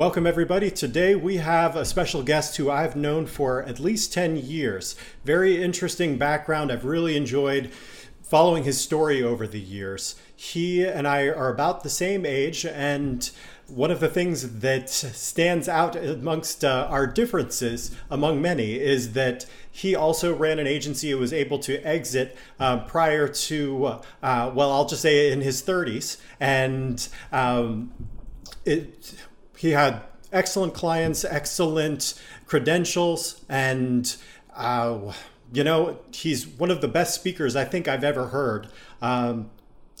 Welcome, everybody. Today we have a special guest who I've known for at least 10 years. Very interesting background. I've really enjoyed following his story over the years. He and I are about the same age, and one of the things that stands out amongst uh, our differences, among many, is that he also ran an agency and was able to exit uh, prior to, uh, well, I'll just say in his 30s. And um, it he had excellent clients, excellent credentials, and uh, you know he's one of the best speakers I think I've ever heard. Um,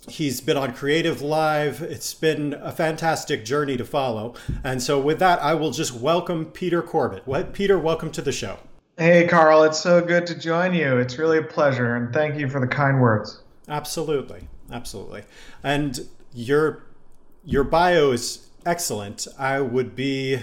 he's been on CreativeLive. It's been a fantastic journey to follow. And so, with that, I will just welcome Peter Corbett. What, Peter, welcome to the show. Hey, Carl. It's so good to join you. It's really a pleasure, and thank you for the kind words. Absolutely, absolutely. And your your bio is excellent, I would be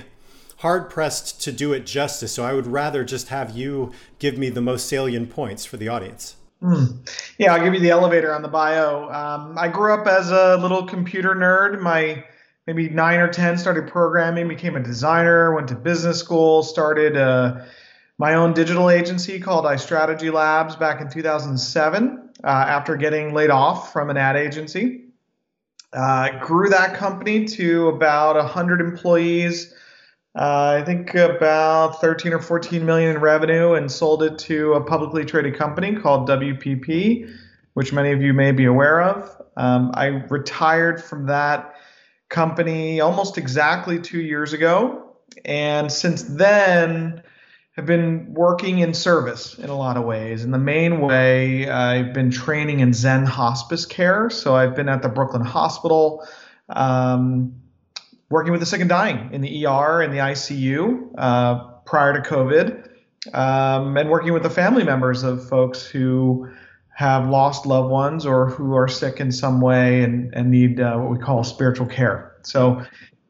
hard pressed to do it justice. So I would rather just have you give me the most salient points for the audience. Mm. Yeah, I'll give you the elevator on the bio. Um, I grew up as a little computer nerd. My maybe nine or 10 started programming, became a designer, went to business school, started uh, my own digital agency called iStrategyLabs back in 2007 uh, after getting laid off from an ad agency. Uh, grew that company to about 100 employees. Uh, I think about 13 or 14 million in revenue, and sold it to a publicly traded company called WPP, which many of you may be aware of. Um, I retired from that company almost exactly two years ago, and since then have been working in service in a lot of ways. In the main way, I've been training in Zen hospice care. So I've been at the Brooklyn Hospital, um, working with the sick and dying in the ER and the ICU uh, prior to COVID, um, and working with the family members of folks who have lost loved ones or who are sick in some way and, and need uh, what we call spiritual care. So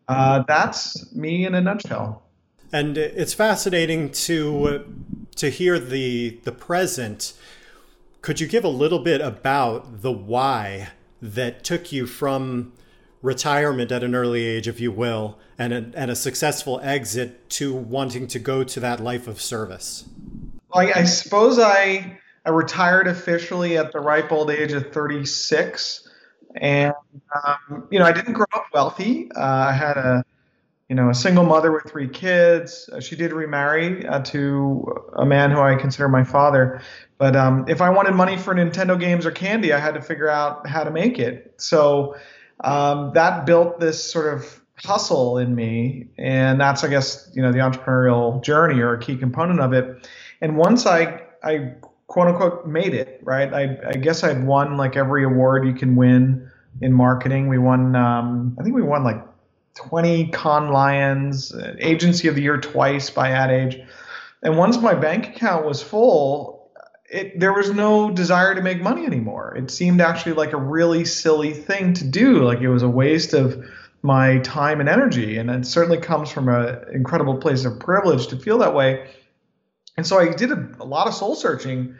uh, that's me in a nutshell and it's fascinating to to hear the the present. Could you give a little bit about the why that took you from retirement at an early age, if you will, and a, and a successful exit to wanting to go to that life of service? I, I suppose I I retired officially at the ripe old age of 36, and um, you know I didn't grow up wealthy. Uh, I had a you know, a single mother with three kids. Uh, she did remarry uh, to a man who I consider my father. But um, if I wanted money for Nintendo games or candy, I had to figure out how to make it. So um, that built this sort of hustle in me, and that's, I guess, you know, the entrepreneurial journey or a key component of it. And once I, I quote unquote made it, right? I, I guess I'd won like every award you can win in marketing. We won, um, I think we won like 20 Cannes Lions, Agency of the Year twice by Ad Age. And once my bank account was full, it, there was no desire to make money anymore. It seemed actually like a really silly thing to do. Like it was a waste of my time and energy. And it certainly comes from an incredible place of privilege to feel that way. And so I did a, a lot of soul searching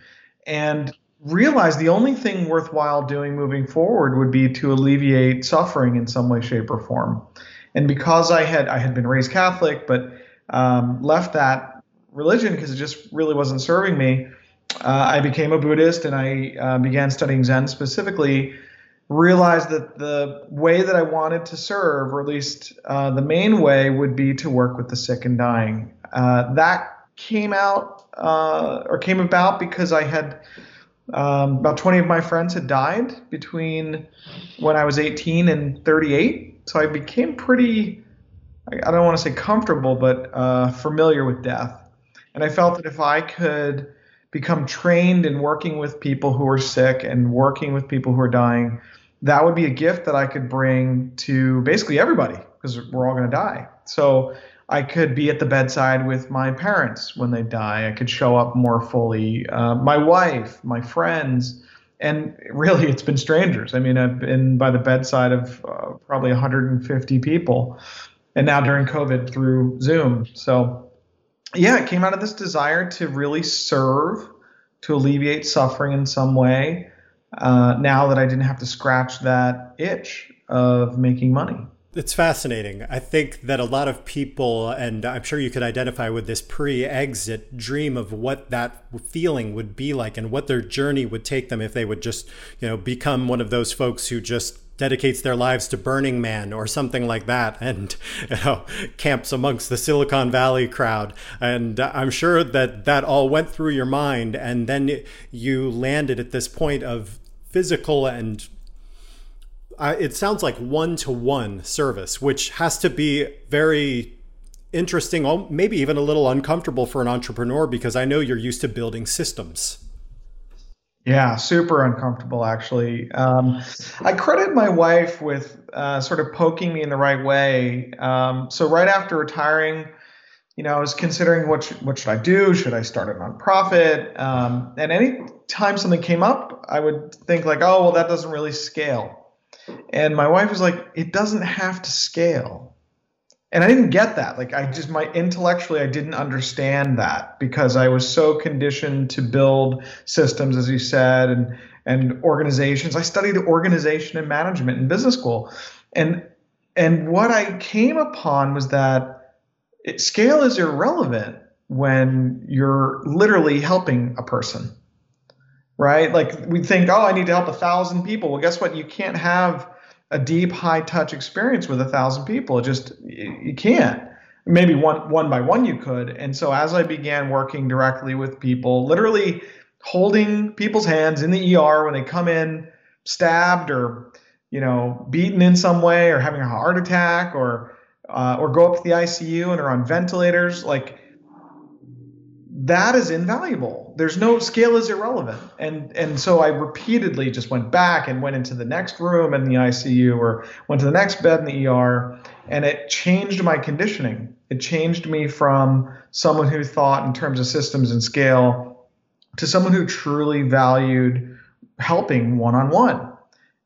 and realized the only thing worthwhile doing moving forward would be to alleviate suffering in some way, shape, or form. And because I had I had been raised Catholic, but um, left that religion because it just really wasn't serving me, uh, I became a Buddhist and I uh, began studying Zen specifically. Realized that the way that I wanted to serve, or at least uh, the main way, would be to work with the sick and dying. Uh, that came out uh, or came about because I had um, about 20 of my friends had died between when I was 18 and 38 so I became pretty, I don't want to say comfortable, but uh, familiar with death. And I felt that if I could become trained in working with people who are sick and working with people who are dying, that would be a gift that I could bring to basically everybody because we're all going to die. So I could be at the bedside with my parents when they die. I could show up more fully. Uh, my wife, my friends, and really it's been strangers. I mean i've been by the bedside of uh, probably 150 people. And now during covid through zoom. So yeah it came out of this desire to really serve to alleviate suffering in some way uh, now that i didn't have to scratch that itch of making money it's fascinating. I think that a lot of people, and I'm sure you could identify with this pre exit dream of what that feeling would be like and what their journey would take them if they would just, you know, become one of those folks who just dedicates their lives to Burning Man or something like that and you know, camps amongst the Silicon Valley crowd. And I'm sure that that all went through your mind. And then you landed at this point of physical and uh, it sounds like one to one service, which has to be very interesting, maybe even a little uncomfortable for an entrepreneur because I know you're used to building systems. Yeah, super uncomfortable actually. Um, I credit my wife with uh, sort of poking me in the right way. Um, so right after retiring, you know, I was considering what should, what should I do? Should I start a nonprofit? Um, and any time something came up, I would think like, oh, well, that doesn't really scale. And my wife was like, it doesn't have to scale. And I didn't get that. Like I just my intellectually I didn't understand that because I was so conditioned to build systems as you said and and organizations. I studied organization and management in business school. And and what I came upon was that it, scale is irrelevant when you're literally helping a person right? Like we think, oh, I need to help a thousand people. Well, guess what? You can't have a deep, high touch experience with a thousand people. It just you can't. Maybe one one by one you could. And so as I began working directly with people, literally holding people's hands in the ER when they come in stabbed or you know beaten in some way or having a heart attack or uh, or go up to the ICU and are on ventilators, like that is invaluable. There's no scale is irrelevant. And and so I repeatedly just went back and went into the next room in the ICU or went to the next bed in the ER and it changed my conditioning. It changed me from someone who thought in terms of systems and scale to someone who truly valued helping one on one.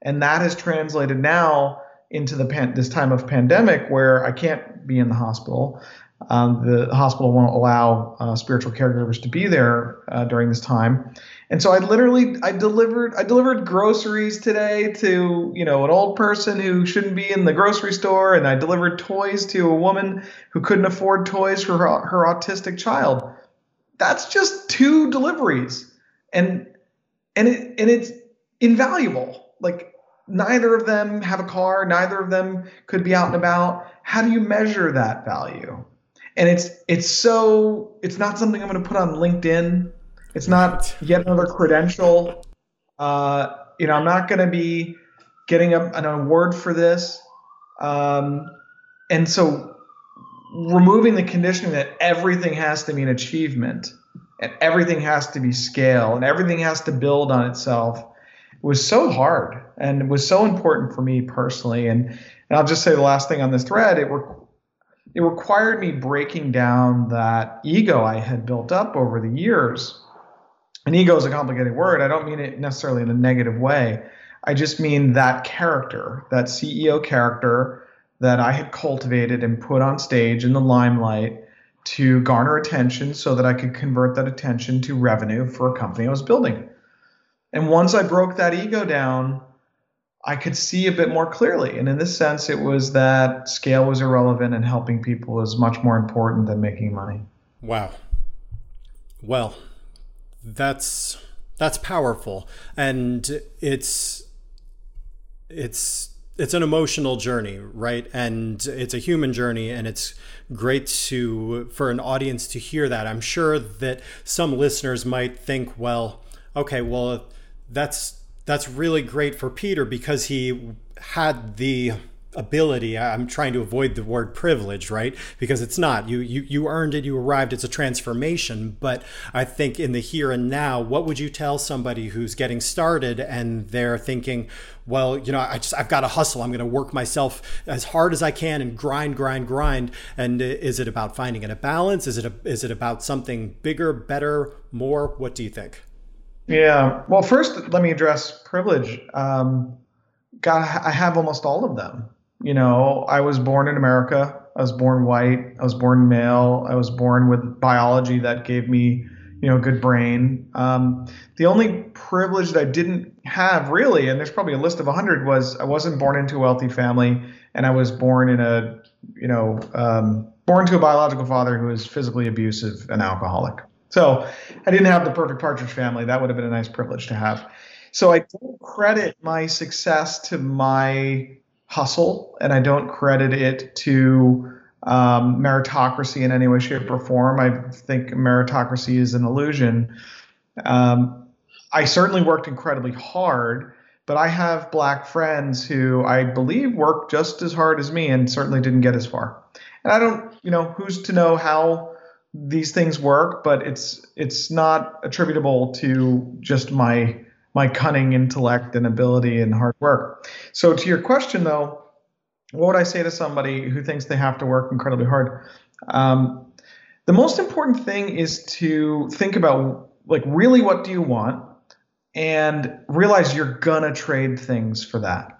And that has translated now into the pan- this time of pandemic where I can't be in the hospital. Um, the hospital won't allow uh, spiritual caregivers to be there uh, during this time, and so I literally I delivered I delivered groceries today to you know an old person who shouldn't be in the grocery store, and I delivered toys to a woman who couldn't afford toys for her, her autistic child. That's just two deliveries, and and it and it's invaluable. Like neither of them have a car, neither of them could be out and about. How do you measure that value? And it's it's so it's not something I'm going to put on LinkedIn. It's not yet another credential. Uh, you know, I'm not going to be getting a, an award for this. Um, and so, removing the conditioning that everything has to be an achievement, and everything has to be scale, and everything has to build on itself was so hard and it was so important for me personally. And, and I'll just say the last thing on this thread, it, it required me breaking down that ego I had built up over the years. And ego is a complicated word. I don't mean it necessarily in a negative way. I just mean that character, that CEO character that I had cultivated and put on stage in the limelight to garner attention so that I could convert that attention to revenue for a company I was building. And once I broke that ego down, I could see a bit more clearly. And in this sense, it was that scale was irrelevant and helping people was much more important than making money. Wow. Well, that's that's powerful and it's it's it's an emotional journey right and it's a human journey and it's great to for an audience to hear that i'm sure that some listeners might think well okay well that's that's really great for Peter because he had the ability i'm trying to avoid the word privilege right? Because it's not. You you you earned it you arrived it's a transformation. But i think in the here and now what would you tell somebody who's getting started and they're thinking well you know i just i've got to hustle i'm going to work myself as hard as i can and grind grind grind. And is it about finding a balance? Is it a, is it about something bigger better more? What do you think yeah. Well, first, let me address privilege. Um, God, I have almost all of them. You know, I was born in America. I was born white. I was born male. I was born with biology that gave me, you know, a good brain. Um, the only privilege that I didn't have really, and there's probably a list of 100, was I wasn't born into a wealthy family, and I was born in a, you know, um, born to a biological father who was physically abusive and alcoholic. So I didn't have the perfect partridge family. That would have been a nice privilege to have. So I don't credit my success to my hustle, and I don't credit it to um, meritocracy in any way, shape, or form. I think meritocracy is an illusion. Um, I certainly worked incredibly hard, but I have black friends who I believe worked just as hard as me and certainly didn't get as far. And I don't, you know, who's to know how these things work, but it's it's not attributable to just my my cunning intellect and ability and hard work. So to your question though, what would I say to somebody who thinks they have to work incredibly hard? Um, the most important thing is to think about like really what do you want and realize you're gonna trade things for that.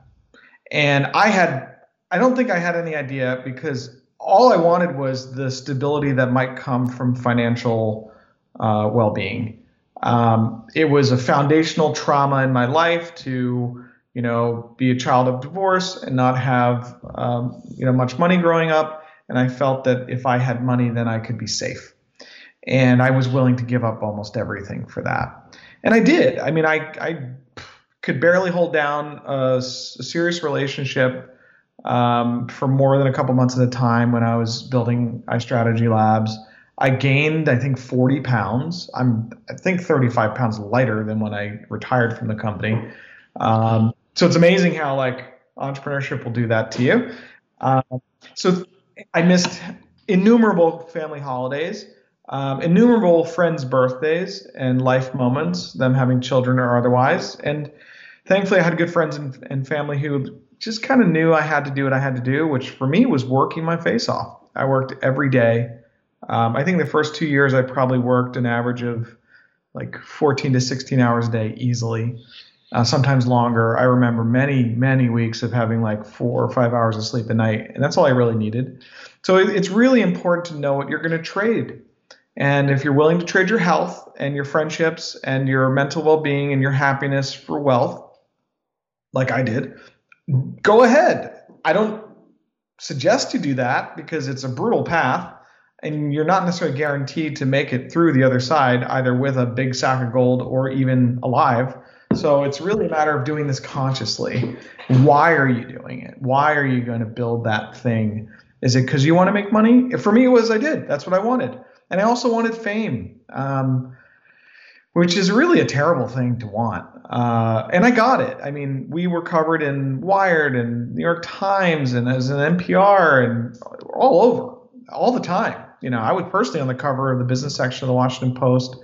And I had I don't think I had any idea because all I wanted was the stability that might come from financial uh, well-being. Um, it was a foundational trauma in my life to you know, be a child of divorce and not have, um, you know, much money growing up. And I felt that if I had money, then I could be safe. And I was willing to give up almost everything for that. And I did. I mean, I, I could barely hold down a, a serious relationship um, for more than a couple months at a time when I was building iStrategyLabs. I gained, I think, 40 pounds. I'm, I think, 35 pounds lighter than when I retired from the company. Um, so it's amazing how like entrepreneurship will do that to you. Uh, so I missed innumerable family holidays, um, innumerable friends' birthdays and life moments, them having children or otherwise. And thankfully, I had good friends and, and family who just kind of knew I had to do what I had to do, which for me was working my face off. I worked every day. Um, I think the first two years I probably worked an average of like 14 to 16 hours a day easily uh, sometimes longer. I remember many, many weeks of having like four or five hours of sleep a night, and that's all I really needed. So it, it's really important to know what you're going to trade. And if you're willing to trade your health and your friendships and your mental well being and your happiness for wealth, like I did, go ahead. I don't suggest you do that because it's a brutal path and you're not necessarily guaranteed to make it through the other side, either with a big sack of gold or even alive. So it's really a matter of doing this consciously. Why are you doing it? Why are you going to build that thing? Is it because you want to make money? For me, it was I did. That's what I wanted. And I also wanted fame, um, which is really a terrible thing to want. Uh, and I got it. I mean, we were covered in Wired and New York Times and as an NPR and all over, all the time. You know, I was personally on the cover of the business section of the Washington Post.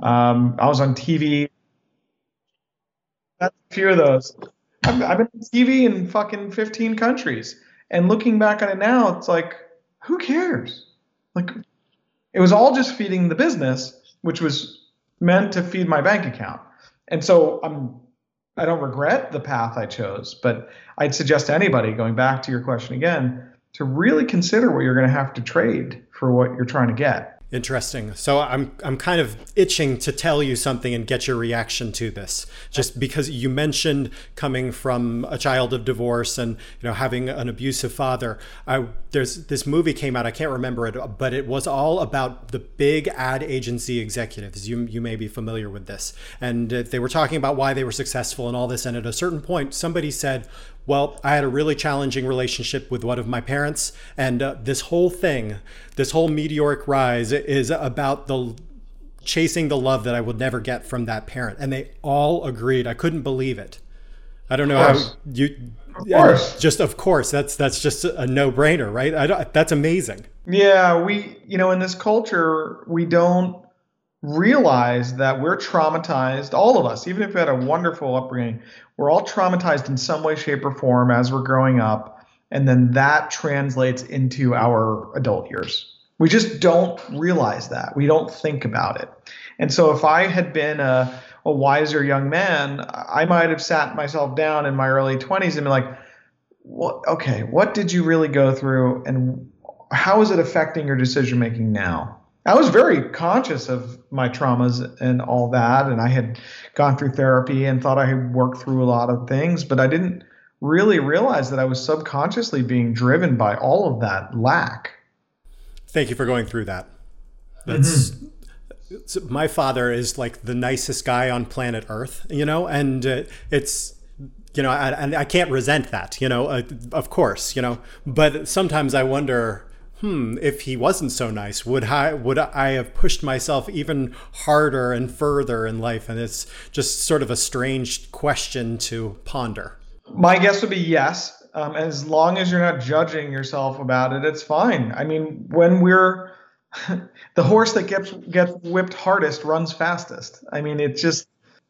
Um, I was on TV that's a few of those. I've, I've been on TV in fucking 15 countries. And looking back on it now, it's like, who cares? Like, it was all just feeding the business, which was meant to feed my bank account. And so I'm, I don't regret the path I chose, but I'd suggest to anybody, going back to your question again, to really consider what you're going to have to trade for what you're trying to get. Interesting. So I'm I'm kind of itching to tell you something and get your reaction to this. Just because you mentioned coming from a child of divorce and you know having an abusive father. I there's this movie came out. I can't remember it, but it was all about the big ad agency executives. You you may be familiar with this, and uh, they were talking about why they were successful and all this. And at a certain point, somebody said, well, I had a really challenging relationship with one of my parents, and uh, this whole thing, this whole meteoric rise, is about the chasing the love that I would never get from that parent. And they all agreed. I couldn't believe it. I don't know how you. Of course. Just of course. That's that's just a no-brainer, right? I that's amazing. Yeah, we you know in this culture we don't realize that we're traumatized, all of us, even if we had a wonderful upbringing, we're all traumatized in some way, shape, or form as we're growing up. And then that translates into our adult years. We just don't realize that. We don't think about it. And so if I had been a, a wiser young man, I might have sat myself down in my early 20s and been like, what, okay, what did you really go through and how is it affecting your decision making now? I was very conscious of my traumas and all that, and I had gone through therapy and thought I had worked through a lot of things, but I didn't really realize that I was subconsciously being driven by all of that lack. Thank you for going through that. That's mm-hmm. my father is like the nicest guy on planet Earth, you know, and uh, it's you know, I, and I can't resent that, you know, uh, of course, you know, but sometimes I wonder hmm, if he wasn't so nice, would I would I have pushed myself even harder and further in life? And it's just sort of a strange question to ponder. My guess would be yes. Um, as long as you're not judging yourself about it, it's fine. I mean, when we're the horse that gets gets whipped hardest runs fastest. I mean, it's just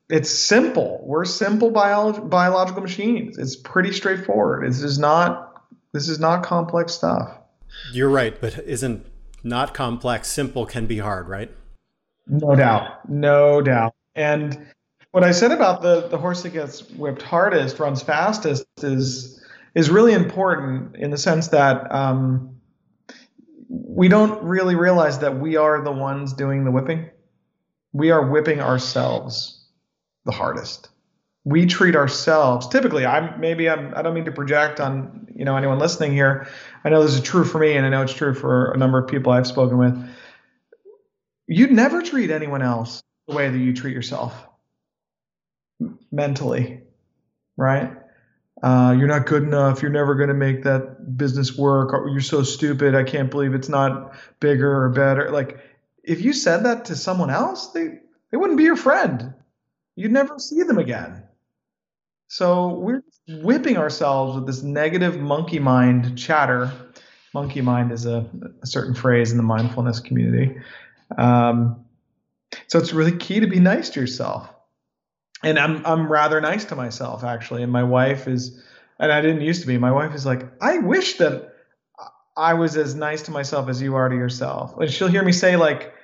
it's simple. We're simple bio- biological machines. It's pretty straightforward. This is not this is not complex stuff. You're right, but isn't not complex, simple can be hard, right? No doubt. No doubt. And what I said about the, the horse that gets whipped hardest, runs fastest, is is really important in the sense that um, we don't really realize that we are the ones doing the whipping. We are whipping ourselves the hardest. We treat ourselves typically. I'm maybe I'm I don't mean to project on you know anyone listening here. I know this is true for me, and I know it's true for a number of people I've spoken with. You'd never treat anyone else the way that you treat yourself mentally, right? Uh, you're not good enough. You're never going to make that business work. Or you're so stupid. I can't believe it's not bigger or better. Like, if you said that to someone else, they they wouldn't be your friend. You'd never see them again. So we're whipping ourselves with this negative monkey mind chatter. Monkey mind is a, a certain phrase in the mindfulness community. Um, so it's really key to be nice to yourself. And I'm I'm rather nice to myself actually. And my wife is, and I didn't used to be. My wife is like, I wish that I was as nice to myself as you are to yourself. And she'll hear me say like,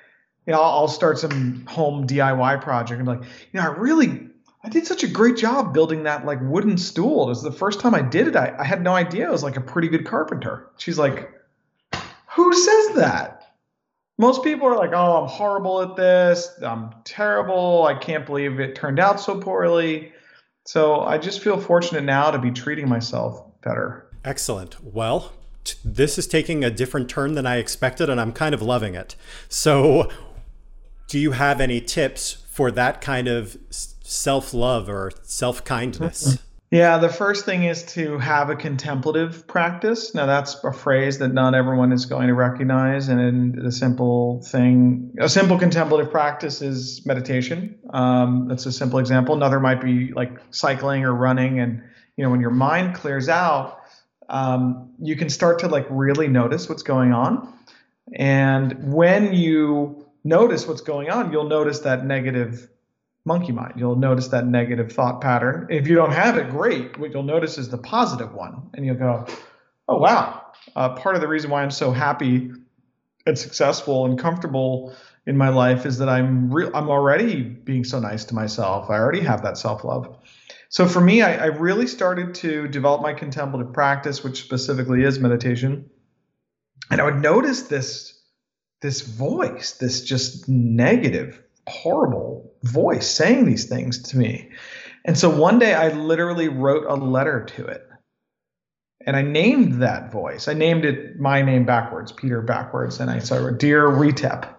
you know, I'll, I'll start some home DIY project and like, you know, I really I did such a great job building that like wooden stool. It was the first time I did it. I, I had no idea I was like a pretty good carpenter. She's like, Who says that? Most people are like, Oh, I'm horrible at this. I'm terrible. I can't believe it turned out so poorly. So I just feel fortunate now to be treating myself better. Excellent. Well, this is taking a different turn than I expected, and I'm kind of loving it. So, do you have any tips for that kind of self love or self kindness? Yeah, the first thing is to have a contemplative practice. Now, that's a phrase that not everyone is going to recognize. And the simple thing, a simple contemplative practice is meditation. Um, that's a simple example. Another might be like cycling or running. And, you know, when your mind clears out, um, you can start to like really notice what's going on. And when you notice what's going on, you'll notice that negative monkey mind. You'll notice that negative thought pattern. If you don't have it, great. What you'll notice is the positive one, and you'll go, "Oh wow!" Uh, part of the reason why I'm so happy and successful and comfortable in my life is that I'm real. I'm already being so nice to myself. I already have that self love. So for me, I, I really started to develop my contemplative practice, which specifically is meditation, and I would notice this this voice, this just negative horrible voice saying these things to me. And so one day I literally wrote a letter to it. And I named that voice. I named it my name backwards, Peter backwards. And I said, Dear Retep.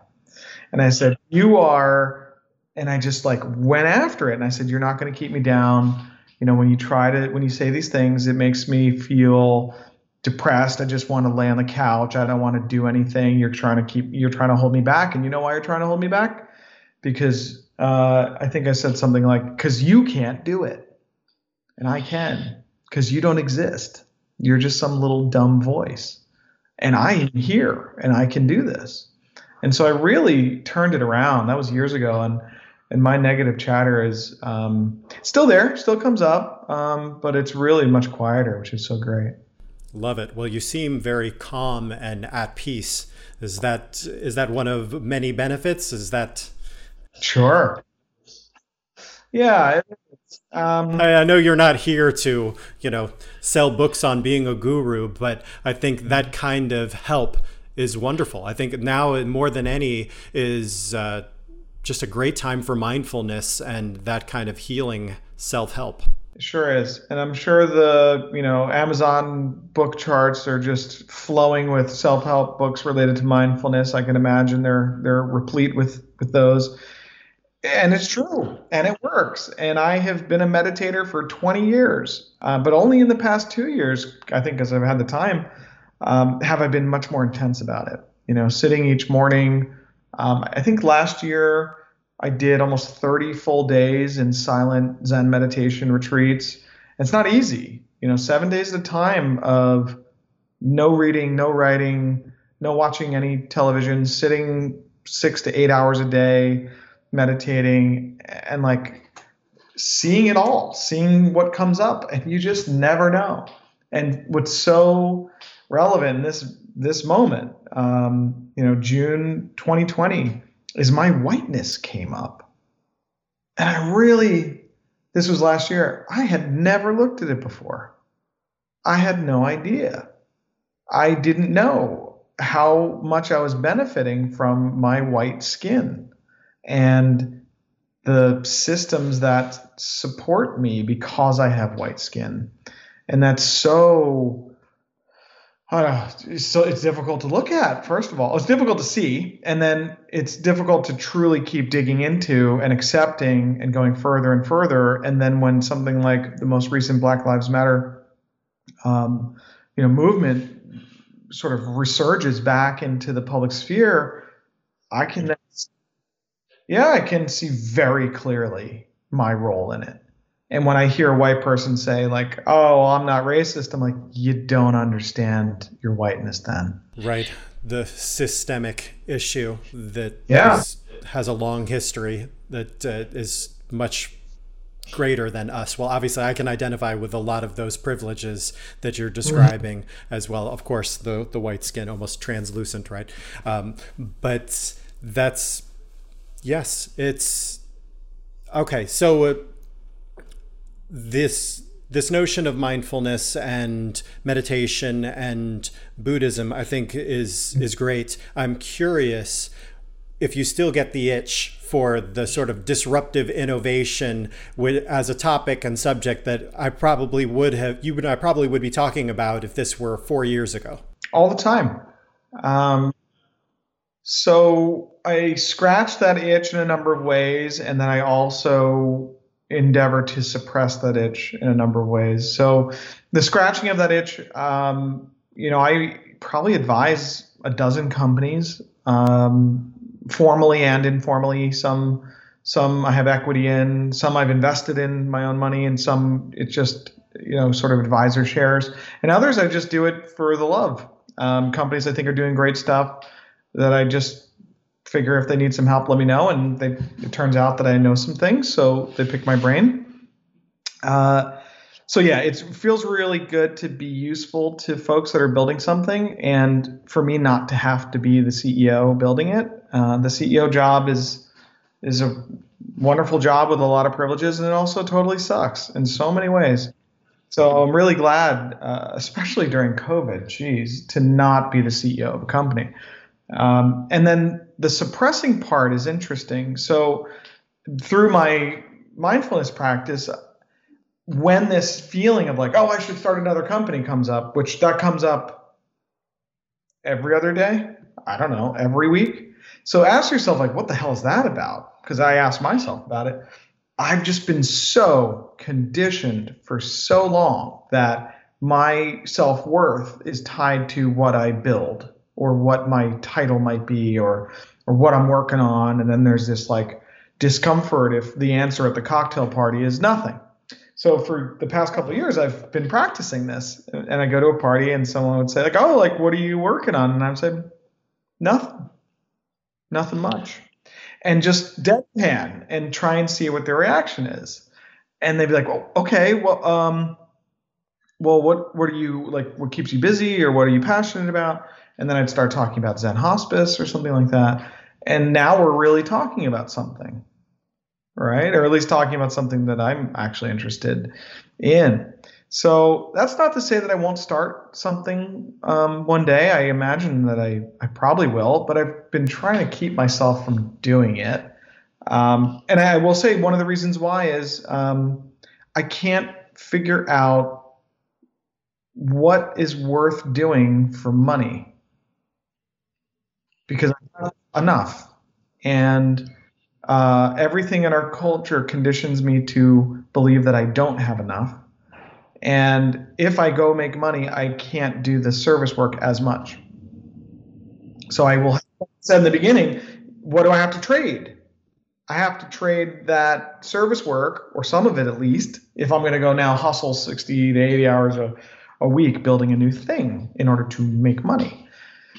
And I said, You are, and I just like went after it. And I said, You're not going to keep me down. You know, when you try to, when you say these things, it makes me feel depressed. I just want to lay on the couch. I don't want to do anything. You're trying to keep, you're trying to hold me back. And you know why you're trying to hold me back? Because uh, I think I said something like, because you can't do it. And I can, because you don't exist. You're just some little dumb voice. And I am here and I can do this. And so I really turned it around. That was years ago. And and my negative chatter is um, still there, still comes up, um, but it's really much quieter, which is so great. Love it. Well, you seem very calm and at peace. Is that is that one of many benefits? Is that Sure. Yeah. Um, I, I, know you're not here to, you know, sell books on being a guru, but I think that kind of help is wonderful. I think now more than any is uh, just a great time for mindfulness and that kind of healing self help. Sure is. And I'm sure the, you know, Amazon book charts are just flowing with self-help books related to mindfulness. I can imagine they're they're replete with with those. And it's true, and it works. And I have been a meditator for 20 years, uh, but only in the past two years, I think, because I've had the time, um, have I been much more intense about it. You know, sitting each morning. Um, I think last year I did almost 30 full days in silent Zen meditation retreats. It's not easy, you know, seven days at a time of no reading, no writing, no watching any television, sitting six to eight hours a day, meditating, and like seeing it all, seeing what comes up, and you just never know. And what's so relevant in this this moment, um, you know, June 2020 is my whiteness came up. And I really, this was last year, I had never looked at it before. I had no idea. I didn't know how much I was benefiting from my white skin and the systems that support me because I have white skin. And that's so uh, so it's difficult to look at first of all it's difficult to see and then it's difficult to truly keep digging into and accepting and going further and further and then when something like the most recent black lives matter um, you know movement sort of resurges back into the public sphere i can yeah i can see very clearly my role in it and when I hear a white person say, like, oh, well, I'm not racist, I'm like, you don't understand your whiteness then. Right. The systemic issue that yeah. is, has a long history that uh, is much greater than us. Well, obviously, I can identify with a lot of those privileges that you're describing as well. Of course, the the white skin, almost translucent, right? Um, but that's yes, it's okay. So. Uh, this this notion of mindfulness and meditation and Buddhism, I think, is is great. I'm curious if you still get the itch for the sort of disruptive innovation with, as a topic and subject that I probably would have you and I probably would be talking about if this were four years ago. All the time. Um, so I scratched that itch in a number of ways, and then I also endeavor to suppress that itch in a number of ways. So the scratching of that itch, um, you know, I probably advise a dozen companies, um, formally and informally. Some some I have equity in, some I've invested in my own money, and some it's just you know sort of advisor shares, and others I just do it for the love. Um, companies I think are doing great stuff that I just figure if they need some help, let me know. And they, it turns out that I know some things, so they pick my brain. Uh, so yeah, it feels really good to be useful to folks that are building something, and for me not to have to be the CEO building it. Uh, the CEO job is is a wonderful job with a lot of privileges, and it also totally sucks in so many ways. So I'm really glad, uh, especially during COVID, geez, to not be the CEO of a company. Um, and then the suppressing part is interesting. So through my mindfulness practice, when this feeling of like, oh, I should start another company comes up, which that comes up every other day, I don't know, every week. So ask yourself, like, what the hell is that about? Because I asked myself about it. I've just been so conditioned for so long that my self worth is tied to what I build or what my title might be or or what I'm working on and then there's this like discomfort if the answer at the cocktail party is nothing. So for the past couple years I've been practicing this and I go to a party and someone would say like oh like what are you working on and I would say nothing. Nothing much. And just deadpan and try and see what their reaction is. And they'd be like, well, okay, well, um, well, what, what are you like? What keeps you busy, or what are you passionate about? And then I'd start talking about Zen hospice or something like that. And now we're really talking about something, right? Or at least talking about something that I'm actually interested in. So that's not to say that I won't start something um, one day. I imagine that I, I probably will, but I've been trying to keep myself from doing it. Um, and I will say one of the reasons why is um, I can't figure out what is worth doing for money because enough. And uh, everything in our culture conditions me to believe that I don't have enough. And if I go make money, I can't do the service work as much. So I will said in the beginning, what do I have to trade? I have to trade that service work, or some of it at least, if I'm going to go now hustle 60 to 80 hours a, a week building a new thing in order to make money.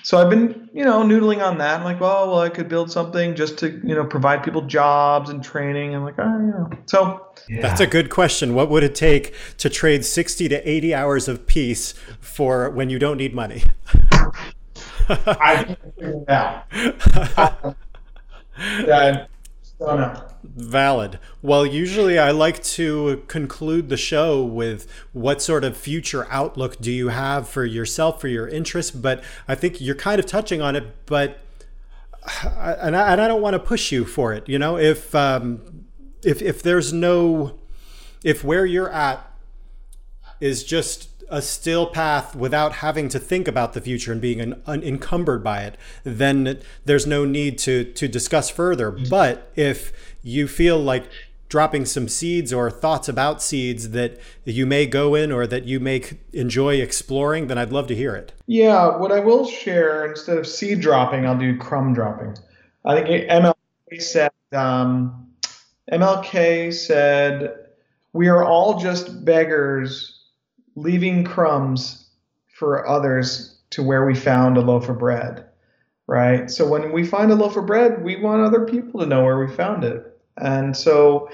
So I've been, you know, noodling on that. I'm like, well, well, I could build something just to, you know, provide people jobs and training. I'm like, oh, you know. So yeah. that's a good question. What would it take to trade 60 to 80 hours of peace for when you don't need money? I figured it out. yeah, don't know. Valid. Well, usually I like to conclude the show with what sort of future outlook do you have for yourself, for your interests, but I think you're kind of touching on it, but and I, and I don't want to push you for it. You know, if um, if if there's no, if where you're at is just a still path without having to think about the future and being un- unencumbered by it, then there's no need to to discuss further. But if you feel like dropping some seeds or thoughts about seeds that you may go in or that you may enjoy exploring, then I'd love to hear it. Yeah, what I will share instead of seed dropping, I'll do crumb dropping. I think MLK said um, MLK said we are all just beggars leaving crumbs for others to where we found a loaf of bread, right? So when we find a loaf of bread, we want other people to know where we found it. And so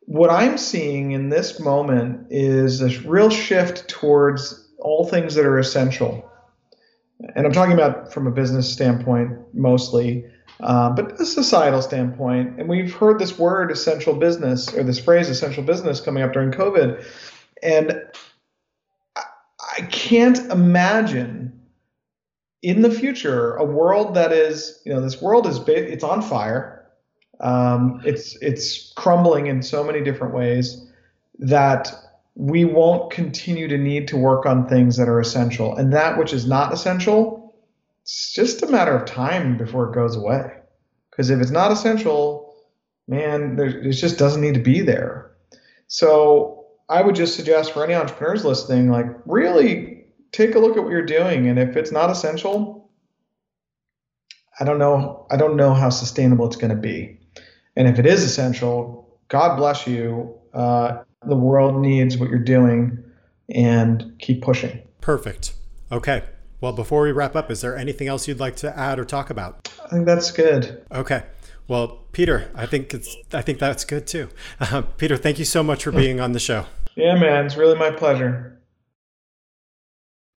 what I'm seeing in this moment is a real shift towards all things that are essential. And I'm talking about from a business standpoint mostly, uh, but a societal standpoint. And we've heard this word essential business or this phrase essential business coming up during COVID. And I can't imagine in the future a world that is, you know, this world is it's on fire. Um, it's it's crumbling in so many different ways that we won't continue to need to work on things that are essential, and that which is not essential, it's just a matter of time before it goes away. Because if it's not essential, man, there, it just doesn't need to be there. So I would just suggest for any entrepreneurs listening, like really take a look at what you're doing, and if it's not essential, I don't know. I don't know how sustainable it's going to be. And if it is essential, God bless you. Uh, the world needs what you're doing, and keep pushing. Perfect. Okay. Well, before we wrap up, is there anything else you'd like to add or talk about? I think that's good. Okay. Well, Peter, I think it's I think that's good too. Uh, Peter, thank you so much for being on the show. Yeah, man, it's really my pleasure.